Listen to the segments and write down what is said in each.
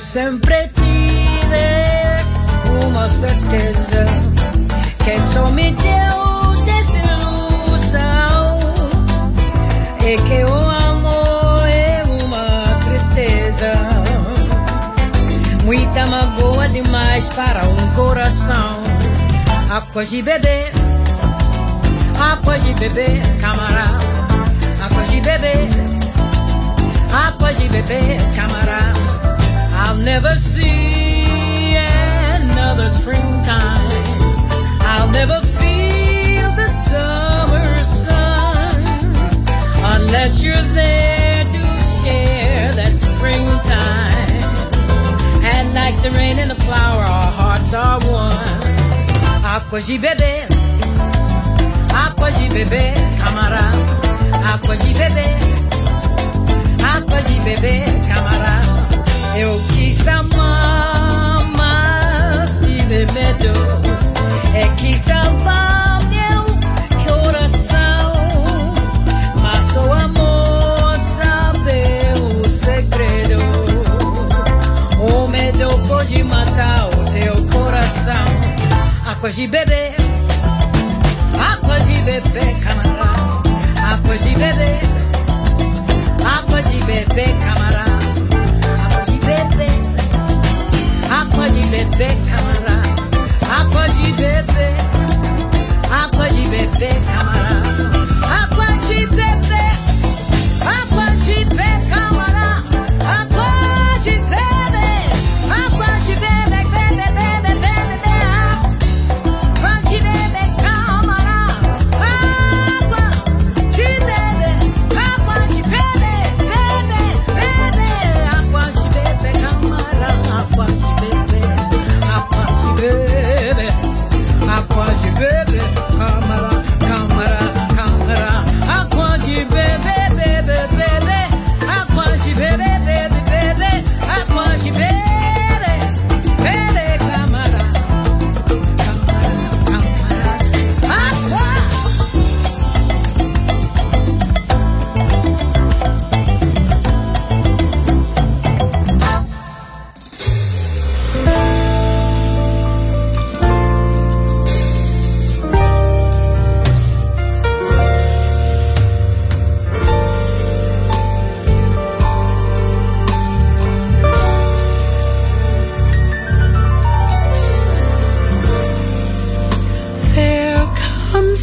Sempre tive uma certeza que só me deu desilusão e que o amor é uma tristeza, muita magoa demais para um coração. Água de beber, água de beber, camarada, água de beber, água de beber, camarada. I'll never see another springtime. I'll never feel the summer sun unless you're there to share that springtime. And like the rain and the flower, our hearts are one. Água de beber, água de beber, camarada. Água de camarada. Eu quis amar, mas tive medo. É que salvar meu coração. Mas só amor sabe o segredo. O medo pode matar o teu coração. Água de beber, água de beber, camarada. Água de beber, água de beber, camarada água de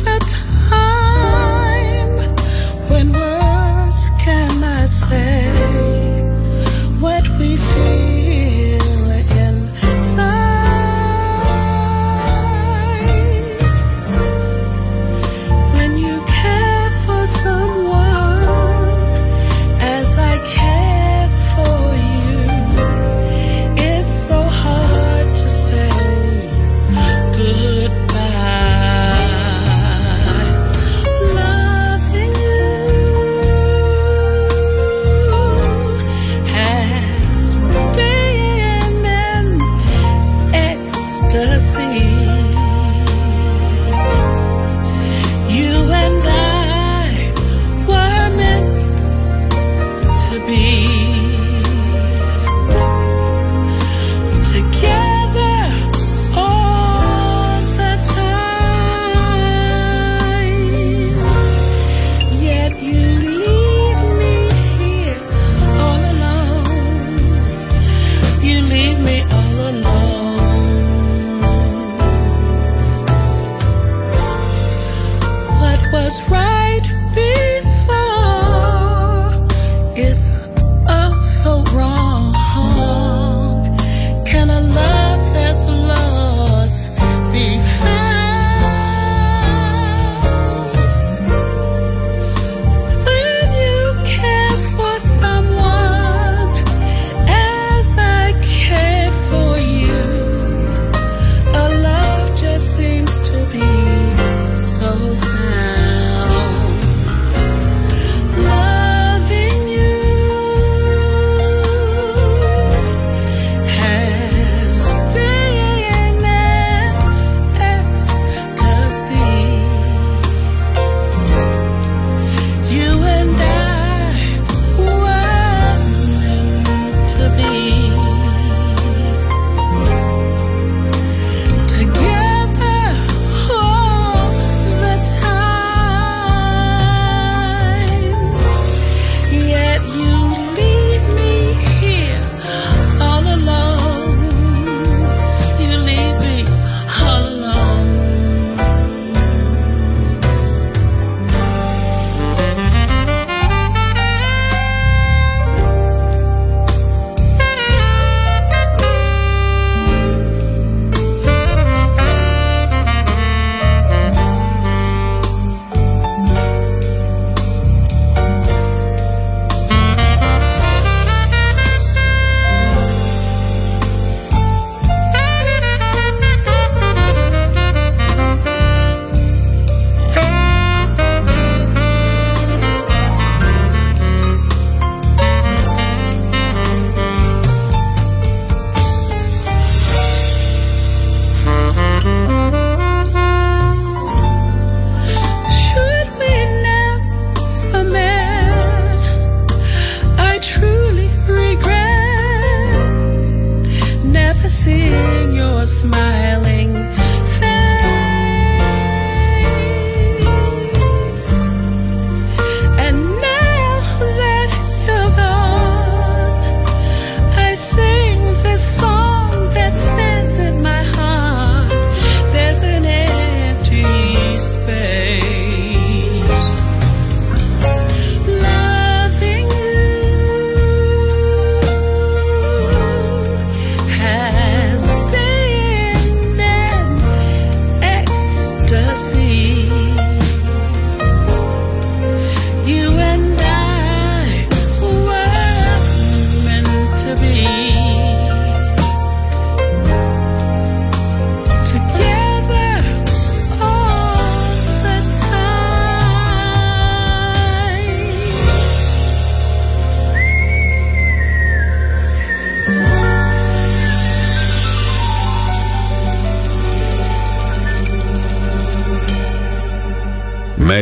time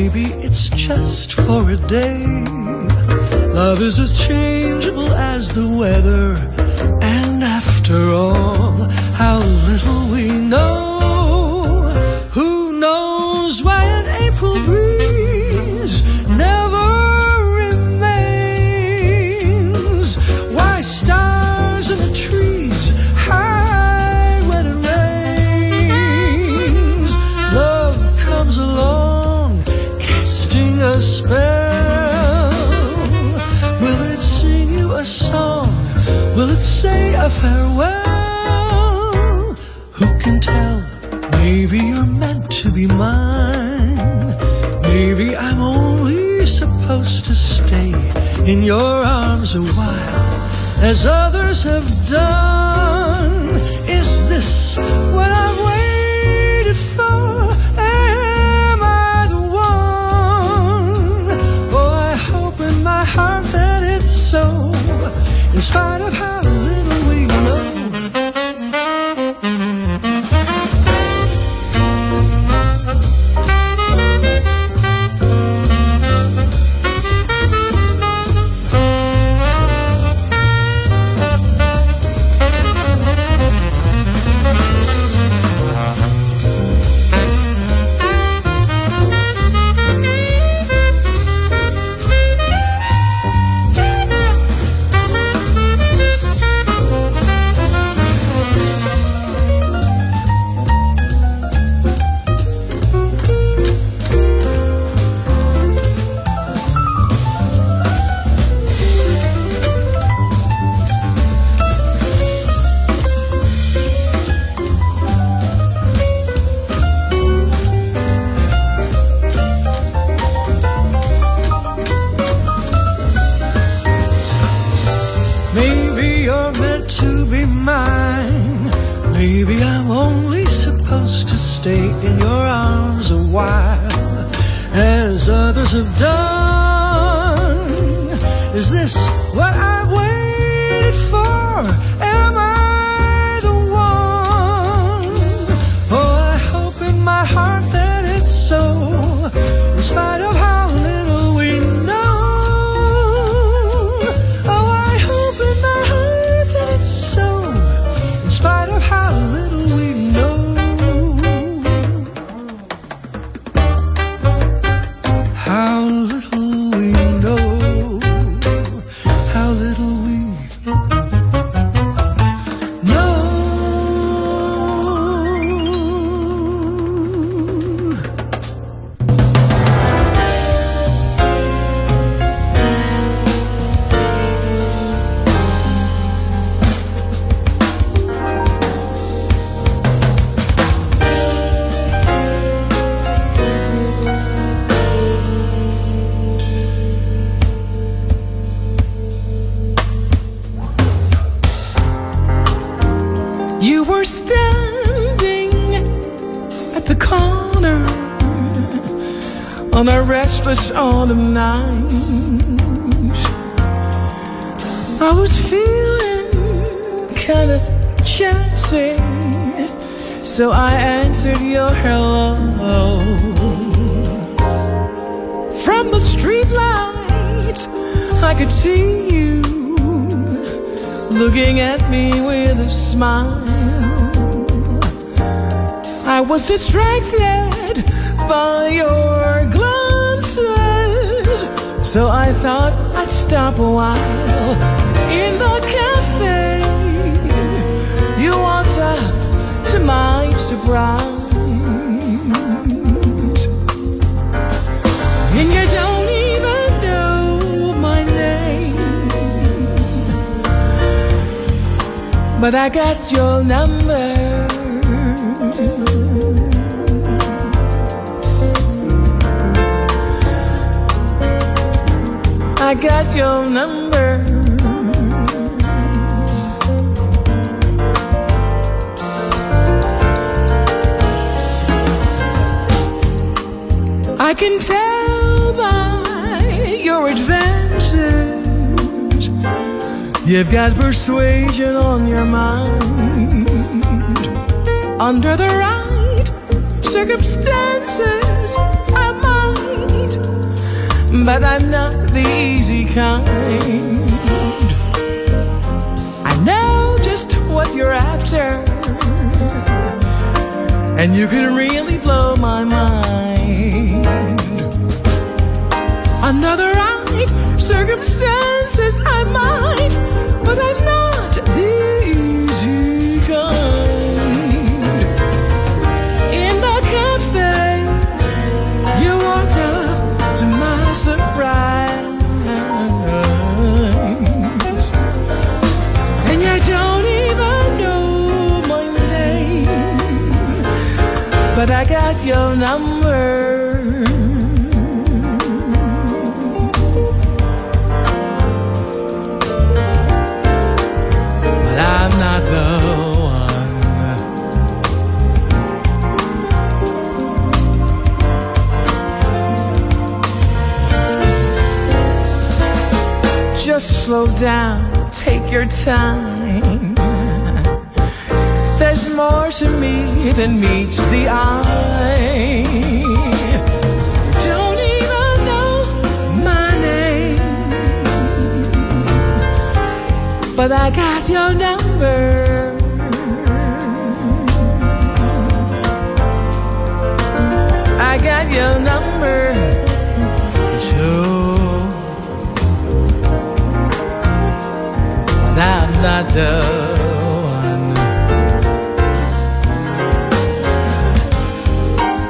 Maybe it's just for a day. Love is as changeable as the weather. And after all, how little we know. Farewell? Who can tell? Maybe you're meant to be mine. Maybe I'm only supposed to stay in your arms a while, as others have done. Is this what I've waited for? Am I the one? Oh, I hope in my heart that it's so, in spite of on a restless autumn night. I was feeling kind of chancy, so I answered your hello. From the streetlight, I could see you looking at me with a smile. I was distracted by your so I thought I'd stop a while in the cafe. You answer to my surprise, and you don't even know my name. But I got your number I got your number. I can tell by your advances You've got persuasion on your mind Under the right circumstances But I'm not the easy kind I know just what you're after and you can really blow my mind. Slow down, take your time. There's more to me than meets the eye. Don't even know my name, but I got your number. I got your number.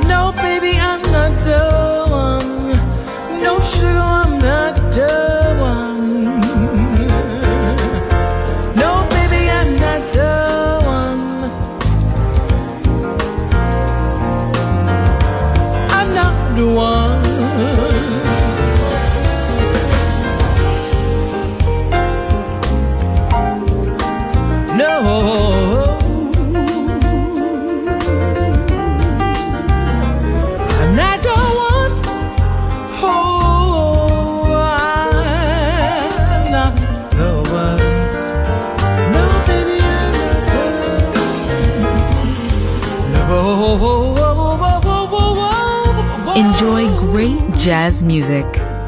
No, baby, I'm not the one. No, I'm not the one. No, baby, I'm not the one. I'm not the one.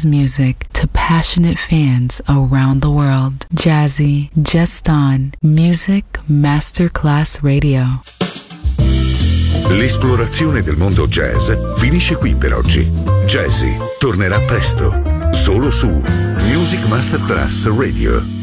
Jazz music to passionate fans around the world. Jazzy, just on Music Masterclass Radio. L'esplorazione del mondo jazz finisce qui per oggi. Jazzy tornerà presto, solo su Music Masterclass Radio.